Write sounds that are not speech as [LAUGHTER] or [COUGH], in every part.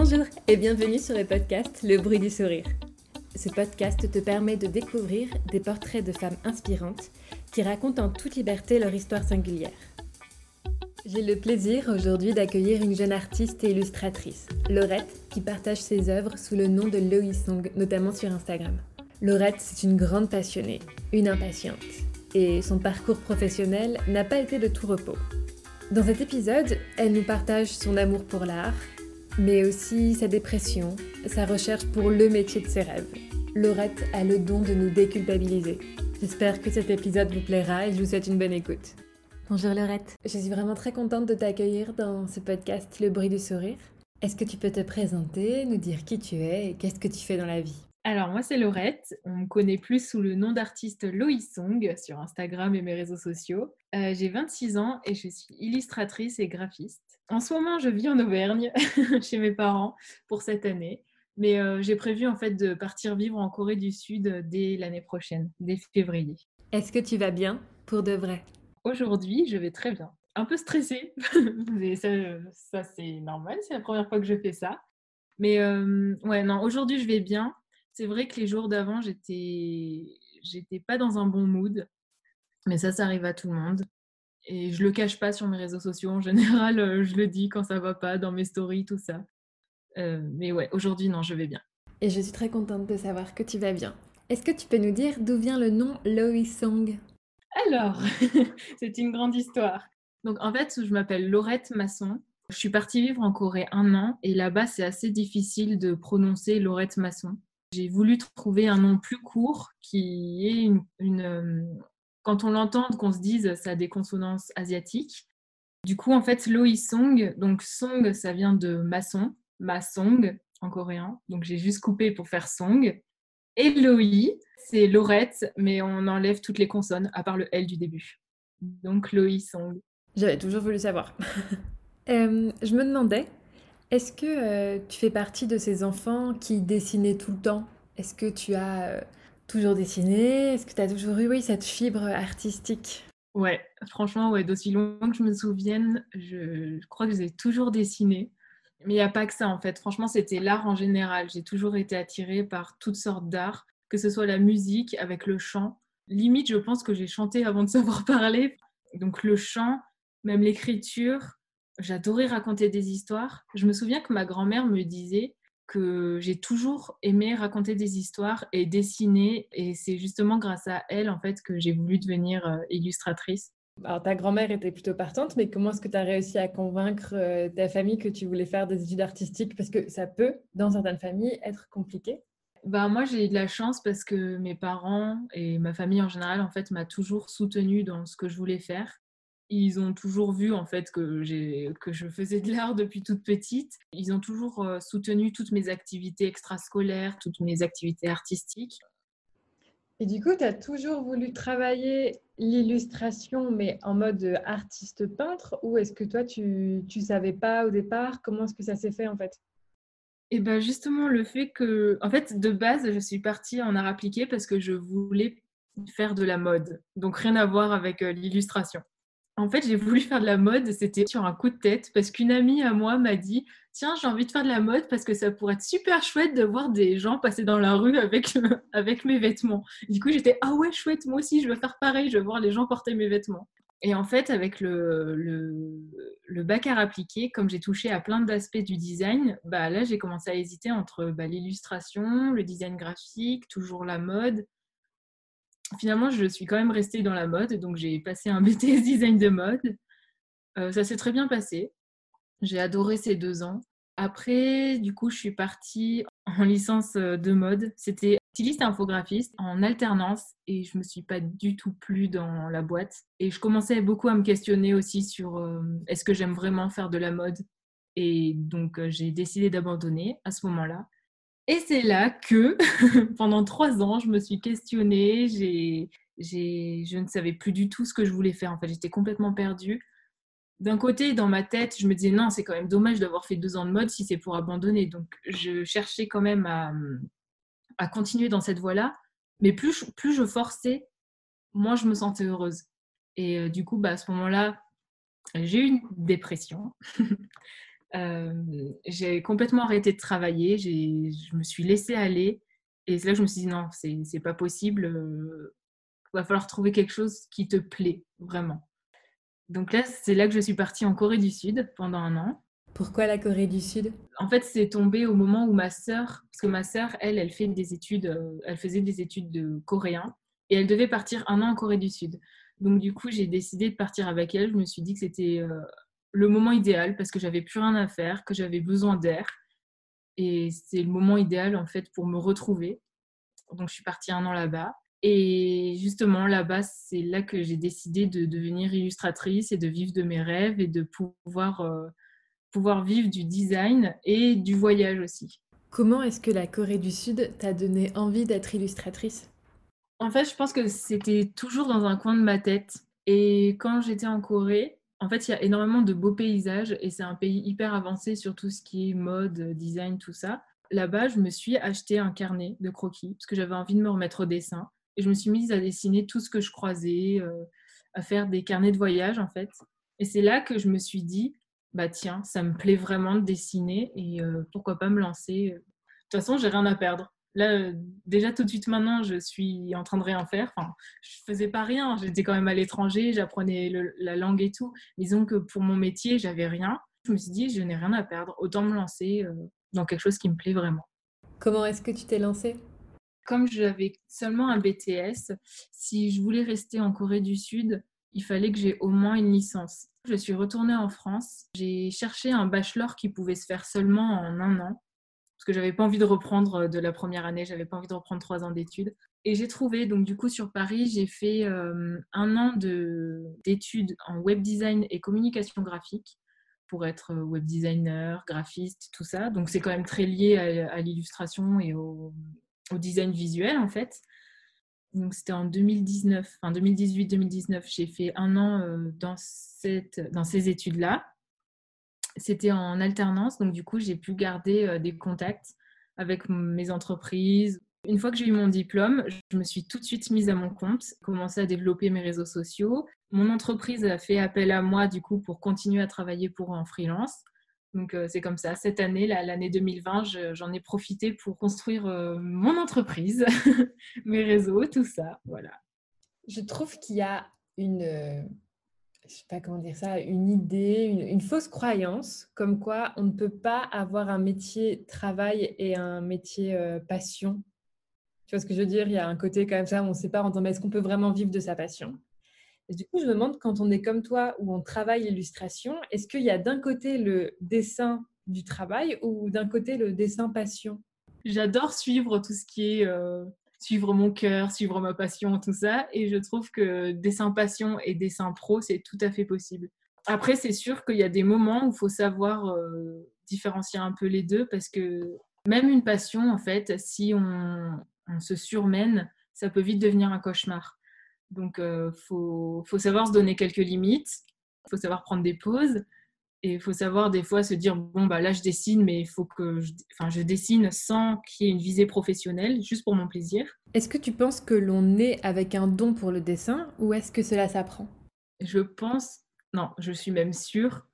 Bonjour et bienvenue sur le podcast Le bruit du sourire. Ce podcast te permet de découvrir des portraits de femmes inspirantes qui racontent en toute liberté leur histoire singulière. J'ai le plaisir aujourd'hui d'accueillir une jeune artiste et illustratrice, Laurette, qui partage ses œuvres sous le nom de Song, notamment sur Instagram. Laurette, c'est une grande passionnée, une impatiente, et son parcours professionnel n'a pas été de tout repos. Dans cet épisode, elle nous partage son amour pour l'art, mais aussi sa dépression, sa recherche pour le métier de ses rêves. Laurette a le don de nous déculpabiliser. J'espère que cet épisode vous plaira et je vous souhaite une bonne écoute. Bonjour Laurette, je suis vraiment très contente de t'accueillir dans ce podcast Le bruit du sourire. Est-ce que tu peux te présenter, nous dire qui tu es et qu'est-ce que tu fais dans la vie? Alors moi c'est Laurette, on me connaît plus sous le nom d'artiste Loïs Song sur Instagram et mes réseaux sociaux. Euh, j'ai 26 ans et je suis illustratrice et graphiste. En ce moment je vis en Auvergne [LAUGHS] chez mes parents pour cette année, mais euh, j'ai prévu en fait de partir vivre en Corée du Sud dès l'année prochaine, dès février. Est-ce que tu vas bien pour de vrai? Aujourd'hui je vais très bien. Un peu stressée, [LAUGHS] ça, ça c'est normal, c'est la première fois que je fais ça. Mais euh, ouais, non, aujourd'hui je vais bien c'est vrai que les jours d'avant, j'étais, j'étais pas dans un bon mood. Mais ça, ça arrive à tout le monde. Et je le cache pas sur mes réseaux sociaux. En [LAUGHS] général, euh, je le dis quand ça va pas, dans mes stories, tout ça. Euh, mais ouais, aujourd'hui, non, je vais bien. Et je suis très contente de savoir que tu vas bien. Est-ce que tu peux nous dire d'où vient le nom Loï Song? Alors, [LAUGHS] c'est une grande histoire. Donc en fait, je m'appelle Laurette Masson. Je suis partie vivre en Corée un an et là-bas, c'est assez difficile de prononcer Laurette Masson. J'ai voulu trouver un nom plus court qui est une, euh, quand on l'entend, qu'on se dise ça a des consonances asiatiques. Du coup, en fait, Loi Song, donc Song, ça vient de maçon, ma song en coréen. Donc j'ai juste coupé pour faire Song. Et Loi, c'est Laurette, mais on enlève toutes les consonnes à part le L du début. Donc Loi Song. J'avais toujours voulu savoir. [LAUGHS] Euh, je me demandais, est-ce que euh, tu fais partie de ces enfants qui dessinaient tout le temps? Est-ce que tu as euh, toujours dessiné? Est-ce que tu as toujours eu oui, cette fibre artistique? Ouais, franchement, ouais, d'aussi longtemps que je me souvienne, je, crois que j'ai toujours dessiné. Mais il n'y a pas que ça en fait. Franchement, c'était l'art en général. J'ai toujours été attirée par toutes sortes d'art, que ce soit la musique avec le chant. Limite, je pense que j'ai chanté avant de savoir [LAUGHS] parler. Donc le chant, même l'écriture, J'adorais raconter des histoires. Je me souviens que ma grand-mère me disait que j'ai toujours aimé raconter des histoires et dessiner. Et c'est justement grâce à elle, en fait, que j'ai voulu devenir euh, illustratrice. Alors, ta grand-mère était plutôt partante, mais comment est-ce que tu as réussi à convaincre euh, ta famille que tu voulais faire des études artistiques? Parce que ça peut, dans certaines familles, être compliqué. Bah, moi, j'ai eu de la chance parce que mes parents et ma famille en général, en fait, m'a toujours soutenue dans ce que je voulais faire. Ils ont toujours vu en fait que, que je faisais de l'art depuis toute petite. Ils ont toujours euh, soutenu toutes mes activités extrascolaires, toutes mes activités artistiques. Et du coup, tu as toujours voulu travailler l'illustration, mais en mode artiste peintre, ou est-ce que toi, tu ne savais pas au départ Comment est-ce que ça s'est fait en fait? Et eh ben justement, le fait que, en fait, de base, je suis partie en art appliqué parce que je voulais faire de la mode. Donc, rien à voir avec euh, l'illustration. En fait, j'ai voulu faire de la mode, c'était sur un coup de tête, parce qu'une amie à moi m'a dit Tiens, j'ai envie de faire de la mode parce que ça pourrait être super chouette de voir des gens passer dans la rue avec, [LAUGHS] mes vêtements. Du coup, j'étais Ah ouais, chouette, moi aussi, je veux faire pareil, je veux voir les gens porter mes vêtements. Et en fait, avec le, le, bac à appliqué, comme j'ai touché à plein d'aspects du design, bah là, j'ai commencé à hésiter entre bah, l'illustration, le design graphique, toujours la mode finalement, je suis quand même restée dans la mode, donc j'ai passé un [LAUGHS] BTS design de mode. Euh, ça s'est très bien passé. J'ai adoré ces deux ans. Après, du coup, je suis partie en licence euh, de mode. C'était styliste et infographiste en alternance et je me suis pas du tout plu dans la boîte. Et je commençais beaucoup à me questionner aussi sur euh, est-ce que j'aime vraiment faire de la mode? Et donc, j'ai décidé d'abandonner à ce moment-là. Et c'est là que, [LAUGHS] pendant trois ans, je me suis questionnée, j'ai, je ne savais plus du tout ce que je voulais faire. En fait, j'étais complètement perdue. D'un côté, dans ma tête, je me disais non, c'est quand même dommage d'avoir fait deux ans de mode si c'est pour abandonner. Donc, je cherchais quand même à, continuer dans cette voie-là. Mais plus, plus je forçais, moins je me sentais heureuse. Et euh, du coup, bah, à ce moment-là, j'ai eu une dépression. [LAUGHS] j'ai complètement arrêté de travailler, je me suis laissée aller. Et c'est là que je me suis dit, non, c'est pas possible. Il va falloir trouver quelque chose qui te plaît vraiment. Donc là, c'est là que je suis partie en Corée du Sud pendant un an. Pourquoi la Corée du Sud? En fait, c'est tombé au moment où ma sœur, parce que ma sœur, elle, elle fait des études, elle faisait des études de coréen et elle devait partir un an en Corée du Sud. Donc du coup, j'ai décidé de partir avec elle. Je me suis dit que c'était le moment idéal parce que j'avais plus rien à faire, que j'avais besoin d'air. Et c'est le moment idéal en fait pour me retrouver. Donc je suis partie un an là-bas. Et justement, là-bas, c'est là que j'ai décidé de devenir illustratrice et de vivre de mes rêves et de pouvoir, euh, pouvoir vivre du design et du voyage aussi. Comment est-ce que la Corée du Sud t'a donné envie d'être illustratrice? En fait, je pense que c'était toujours dans un coin de ma tête. Et quand j'étais en Corée, en fait, il y a énormément de beaux paysages et c'est un pays hyper avancé sur tout ce qui est mode, design, tout ça. Là-bas, je me suis acheté un carnet de croquis parce que j'avais envie de me remettre au dessin. Et je me suis mise à dessiner tout ce que je croisais, euh, à faire des carnets de voyage en fait. Et c'est là que je me suis dit, bah tiens, ça me plaît vraiment de dessiner et euh, pourquoi pas me lancer. De toute façon, j'ai rien à perdre. Là, déjà tout de suite maintenant, je suis en train de rien faire. Enfin, je faisais pas rien. J'étais quand même à l'étranger, j'apprenais la langue et tout. Disons que pour mon métier, j'avais rien. Je me suis dit, je n'ai rien à perdre. Autant me lancer euh, dans quelque chose qui me plaît vraiment. Comment est-ce que tu t'es lancée? Comme j'avais seulement un BTS, si je voulais rester en Corée du Sud, il fallait que j'ai au moins une licence. Je suis retournée en France. J'ai cherché un bachelor qui pouvait se faire seulement en un an que j'avais pas envie de reprendre euh, de la première année, j'avais pas envie de reprendre trois ans d'études. Et j'ai trouvé, donc du coup sur Paris, j'ai fait euh, un an d'études en web design et communication graphique pour être euh, web designer, graphiste, tout ça. Donc c'est quand même très lié à, l'illustration et au, design visuel en fait. Donc c'était en 2019, enfin 2018-2019, j'ai fait un an dans, cette, dans ces études-là c'était en alternance, donc du coup, j'ai pu garder euh, des contacts avec mes entreprises. Une fois que j'ai eu mon diplôme, je me suis tout de suite mise à mon compte, commencé à développer mes réseaux sociaux. Mon entreprise a fait appel à moi du coup pour continuer à travailler pour en freelance. Donc euh, c'est comme ça. Cette année, l'année 2020, j'en ai profité pour construire euh, mon entreprise, [LAUGHS] mes réseaux, tout ça. Voilà. Je trouve qu'il y a une je sais pas comment dire ça, une idée, une, fausse croyance, comme quoi on ne peut pas avoir un métier travail et un métier euh, passion. Tu vois ce que je veux dire? Il y a un côté comme ça où on ne sait pas en mais est-ce qu'on peut vraiment vivre de sa passion? Du coup, je me demande quand on est comme toi, où on travaille l'illustration, est-ce qu'il y a d'un côté le dessin du travail ou d'un côté le dessin passion? J'adore suivre tout ce qui est euh, suivre mon cœur, suivre ma passion, tout ça. Et je trouve que dessin passion et dessin pro, c'est tout à fait possible. Après, c'est sûr qu'il y a des moments où il faut savoir euh, différencier un peu les deux parce que même une passion, en fait, si on, se surmène, ça peut vite devenir un cauchemar. Donc, il euh, faut, faut savoir se donner quelques limites, il faut savoir prendre des pauses. Et il faut savoir des fois se dire bon bah là je dessine mais il faut que je, enfin, je dessine sans qu'il y ait une visée professionnelle juste pour mon plaisir. Est-ce que tu penses que l'on est avec un don pour le dessin ou est-ce que cela s'apprend? Je pense non, je suis même sûre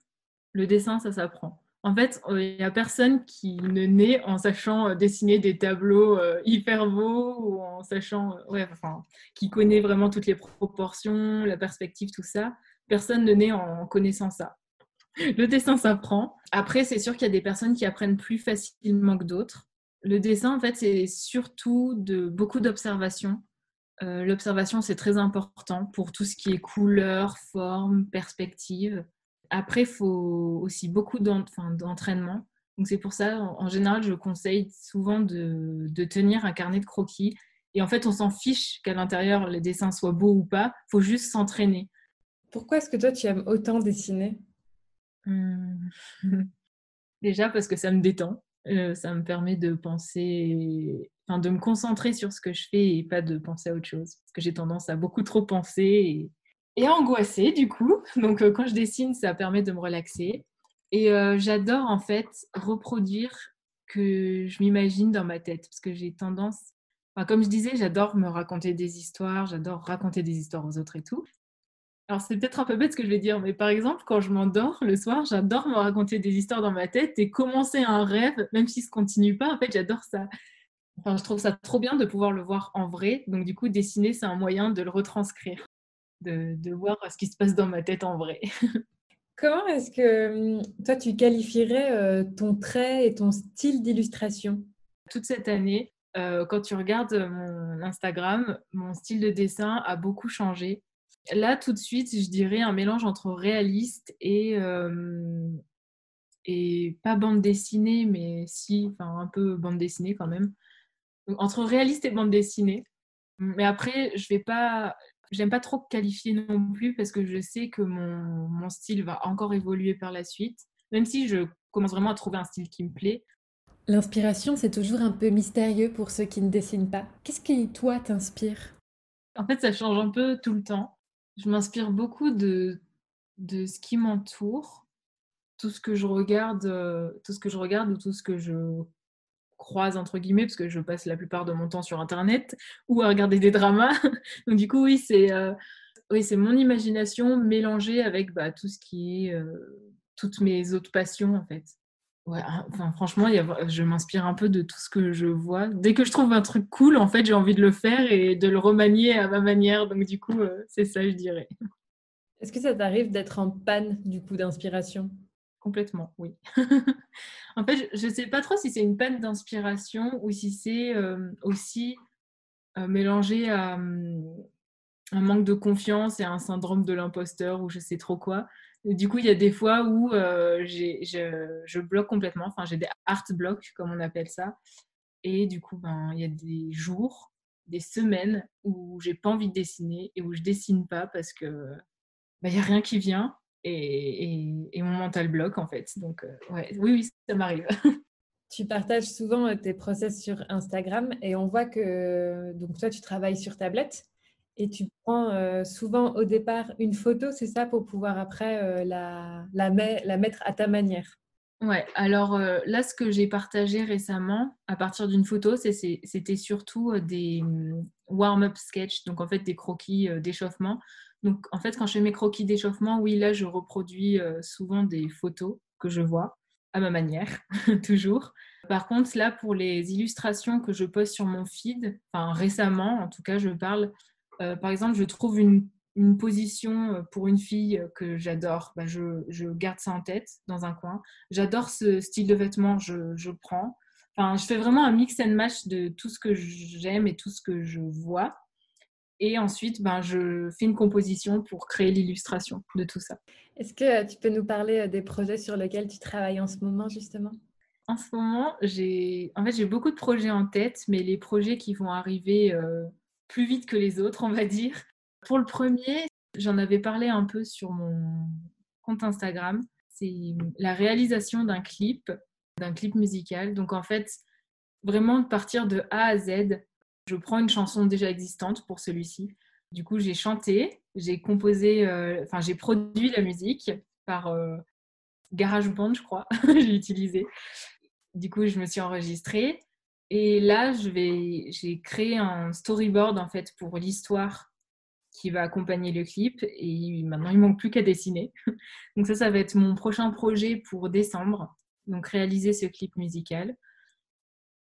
le dessin ça s'apprend. En fait, euh, il n'y a personne qui ne naît en sachant euh, dessiner des tableaux euh, hyper beaux ou en sachant, ouais, enfin, qui connaît vraiment toutes les proportions, la perspective, tout ça. Personne ne naît en connaissant ça le dessin s'apprend. Après, c'est sûr qu'il y a des personnes qui apprennent plus facilement que d'autres. Le dessin, en fait, c'est surtout de beaucoup d'observations. Euh, l'observation, c'est très important pour tout ce qui est couleur, forme, perspective. Après, il faut aussi beaucoup d'entraînement. Donc, c'est pour ça, en, général, je conseille souvent de, de, tenir un carnet de croquis. Et en fait, on s'en fiche qu'à l'intérieur, les dessins soient beaux ou pas. Il faut juste s'entraîner. Pourquoi est-ce que toi, tu aimes autant dessiner? Mmh. [LAUGHS] Déjà parce que ça me détend, euh, ça me permet de penser, enfin de me concentrer sur ce que je fais et pas de penser à autre chose. Parce que j'ai tendance à beaucoup trop penser et, à angoisser du coup. [LAUGHS] Donc euh, quand je dessine, ça permet de me relaxer. Et euh, j'adore en fait reproduire que je m'imagine dans ma tête parce que j'ai tendance, comme je disais, j'adore me raconter des histoires, j'adore raconter des histoires aux autres et tout. Alors c'est peut-être un peu bête ce que je vais dire, mais par exemple, quand je m'endors le soir, j'adore me raconter des histoires dans ma tête et commencer un rêve, même s'il ne se continue pas. En fait, j'adore ça. Enfin, je trouve ça trop bien de pouvoir le voir en vrai. Donc du coup, dessiner, c'est un moyen de le retranscrire, de, de voir ce qui se passe dans ma tête en vrai. [LAUGHS] Comment est-ce que hum, toi, tu qualifierais euh, ton trait et ton style d'illustration? Toute cette année, euh, quand tu regardes mon Instagram, mon style de dessin a beaucoup changé. Là, tout de suite, je dirais un mélange entre réaliste et, euh, et pas bande dessinée, mais si, enfin un peu bande dessinée quand même. entre réaliste et bande dessinée. Mais après, je vais pas, j'aime pas trop qualifier non plus parce que je sais que mon, mon, style va encore évoluer par la suite. Même si je commence vraiment à trouver un style qui me plaît. L'inspiration, c'est toujours un peu mystérieux pour ceux qui ne dessinent pas. Qu'est-ce qui, toi, t'inspire? En fait, ça change un peu tout le temps. Je m'inspire beaucoup de, de ce qui m'entoure, tout ce que je regarde, euh, tout ce que je regarde ou tout ce que je croise entre guillemets parce que je passe la plupart de mon temps sur internet ou à regarder des dramas. [LAUGHS] Donc du coup oui c'est euh, oui c'est mon imagination mélangée avec bah, tout ce qui est euh, toutes mes autres passions en fait. Ouais, hein, enfin, franchement, y a, je m'inspire un peu de tout ce que je vois. Dès que je trouve un truc cool, en fait, j'ai envie de le faire et de le remanier à ma manière. Donc, du coup, euh, c'est ça, je dirais. Est-ce que ça t'arrive d'être en panne, du coup, d'inspiration? Complètement, oui. [LAUGHS] en fait, je ne sais pas trop si c'est une panne d'inspiration ou si c'est euh, aussi euh, mélangé à hum, un manque de confiance et un syndrome de l'imposteur ou je sais trop quoi du coup, il y a des fois où euh, je, bloque complètement. Enfin, j'ai des art blocks, comme on appelle ça. Et du coup, ben, il y a des jours, des semaines où j'ai pas envie de dessiner et où je dessine pas parce que ben, il n'y a rien qui vient et, et, mon mental bloque en fait. Donc, euh, ouais, oui, oui, ça m'arrive. [LAUGHS] Tu partages souvent euh, tes process sur Instagram et on voit que donc toi tu travailles sur tablette et tu prends euh, souvent au départ une photo, c'est ça, pour pouvoir après euh, la, mettre à ta manière? Ouais, alors euh, là, ce que j'ai partagé récemment à partir d'une photo, c'était surtout des mm, warm-up sketch, donc en fait des croquis d'échauffement. Donc en fait, quand je fais mes croquis d'échauffement, oui, là, je reproduis souvent des photos que je vois à ma manière, [LAUGHS] toujours. Par contre, là, pour les illustrations que je poste sur mon feed, enfin récemment, en tout cas, je parle euh, par exemple, je trouve une, position euh, pour une fille que j'adore, bah, je, garde ça en tête dans un coin. J'adore ce style de vêtements, je, prends. Enfin, je fais vraiment un mix and match de tout ce que j'aime et tout ce que je vois. Et ensuite, ben, je fais une composition pour créer l'illustration de tout ça. Est-ce que tu peux nous parler euh, des projets sur lesquels tu travailles en ce moment, justement? En ce moment, j'ai en fait, beaucoup de projets en tête, mais les projets qui vont arriver plus vite que les autres, on va dire. Pour le premier, j'en avais parlé un peu sur mon compte Instagram. C'est la réalisation d'un clip, d'un clip musical. Donc en fait, vraiment de partir de A à Z. Je prends une chanson déjà existante pour celui-ci. Du coup, j'ai chanté, j'ai composé, euh, enfin j'ai produit la musique par euh, GarageBand, je crois. [LAUGHS] j'ai utilisé. Du coup, je me suis enregistrée. Et là, j'ai créé un storyboard en fait pour l'histoire qui va accompagner le clip. Et maintenant, il manque plus qu'à dessiner. [LAUGHS] Donc ça, ça va être mon prochain projet pour décembre. Donc réaliser ce clip musical.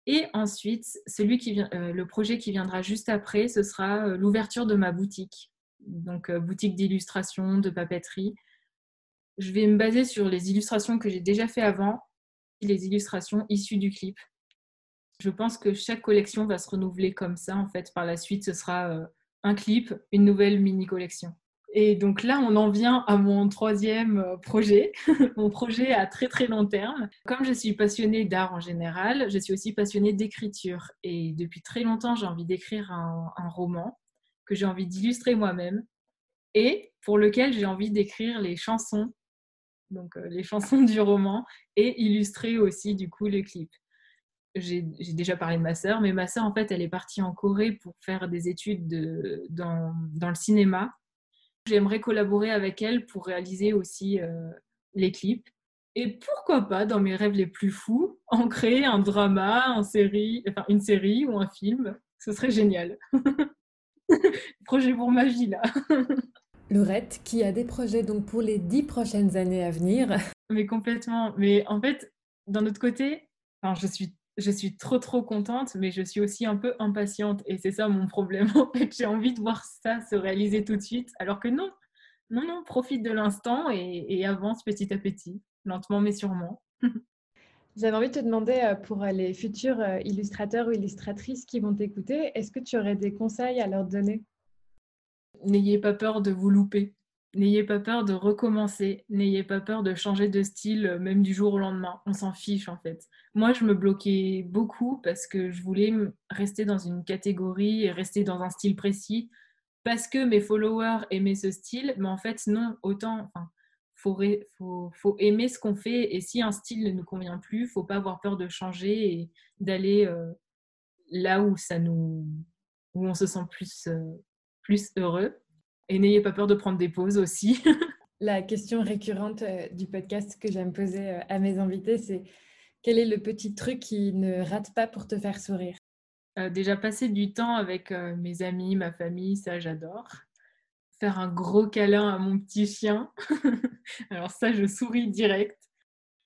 Et ensuite, euh, le projet qui viendra juste après, ce sera euh, l'ouverture de ma boutique. Donc euh, boutique d'illustration, de papeterie. Je vais me baser sur les illustrations que j'ai déjà fait avant, les illustrations issues du clip. Je pense que chaque collection va se renouveler comme ça. En fait, par la suite, ce sera euh, un clip, une nouvelle mini collection. Et donc là, on en vient à mon troisième euh, projet, [LAUGHS] mon projet à très très long terme. Comme je suis passionnée d'art en général, je suis aussi passionnée d'écriture. Et depuis très longtemps, j'ai envie d'écrire un, roman que j'ai envie d'illustrer moi-même et pour lequel j'ai envie d'écrire les chansons, donc euh, les chansons [LAUGHS] du roman, et illustrer aussi du coup le clip j'ai déjà parlé de ma sœur, mais ma sœur, en fait, elle est partie en Corée pour faire des études de, dans, dans, le cinéma. J'aimerais collaborer avec elle pour réaliser aussi euh, les clips. Et pourquoi pas, dans mes rêves les plus fous, [LAUGHS] en créer un drama, une série, enfin, une série ou un film. Ce serait génial. [LAUGHS] Projet pour ma vie, là. [LAUGHS] Laurette, qui a des projets donc pour les dix prochaines années à venir? Mais complètement. Mais en fait, d'un autre côté, enfin, je suis je suis trop trop contente, mais je suis aussi un peu impatiente et c'est ça mon problème. [LAUGHS] En fait, j'ai envie de voir ça se réaliser tout de suite, alors que non, non, non, profite de l'instant et, avance petit à petit, lentement mais sûrement. [LAUGHS] J'avais envie de te demander euh, pour les futurs euh, illustrateurs ou illustratrices qui vont t'écouter, est-ce que tu aurais des conseils à leur donner? N'ayez pas peur de vous louper. N'ayez pas peur de recommencer, n'ayez pas peur de changer de style euh, même du jour au lendemain. On s'en fiche en fait. Moi, je me bloquais beaucoup parce que je voulais rester dans une catégorie et rester dans un style précis parce que mes followers aimaient ce style. Mais en fait, non, autant, enfin, faut, aimer ce qu'on fait et si un style ne nous convient plus, faut pas avoir peur de changer et d'aller euh, là où ça nous, où on se sent plus, euh, plus heureux. Et n'ayez pas peur de prendre des pauses aussi. [LAUGHS] La question récurrente euh, du podcast que j'aime poser euh, à mes invités, c'est quel est le petit truc qui ne rate pas pour te faire sourire? Euh, Déjà passer du temps avec mes amis, ma famille, ça j'adore. Faire un gros câlin à mon petit chien. [LAUGHS] Alors ça, je souris direct.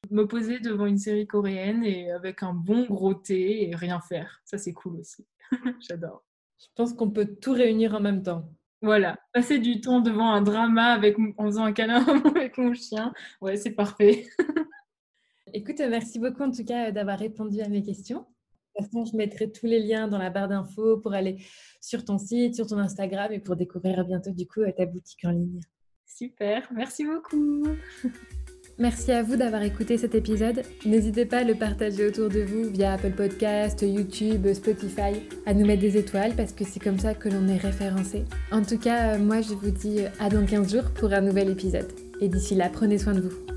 Me poser devant une série coréenne et avec un bon gros thé et rien faire. Ça, c'est cool aussi. [LAUGHS] j'adore. Je pense qu'on peut tout réunir en même temps. Voilà, passer du temps devant un drama avec, en faisant un câlin avec mon chien, ouais, c'est parfait. [LAUGHS] Écoute, merci beaucoup en tout cas d'avoir répondu à mes questions. De toute façon, je mettrai tous les liens dans la barre d'infos pour aller sur ton site, sur ton Instagram et pour découvrir bientôt du coup ta boutique en ligne. Super, merci beaucoup. [LAUGHS] Merci à vous d'avoir écouté cet épisode. N'hésitez pas à le partager autour de vous via Apple Podcast, YouTube, Spotify, à nous mettre des étoiles parce que c'est comme ça que l'on est référencé. En tout cas, moi je vous dis à dans 15 jours pour un nouvel épisode. Et d'ici là, prenez soin de vous.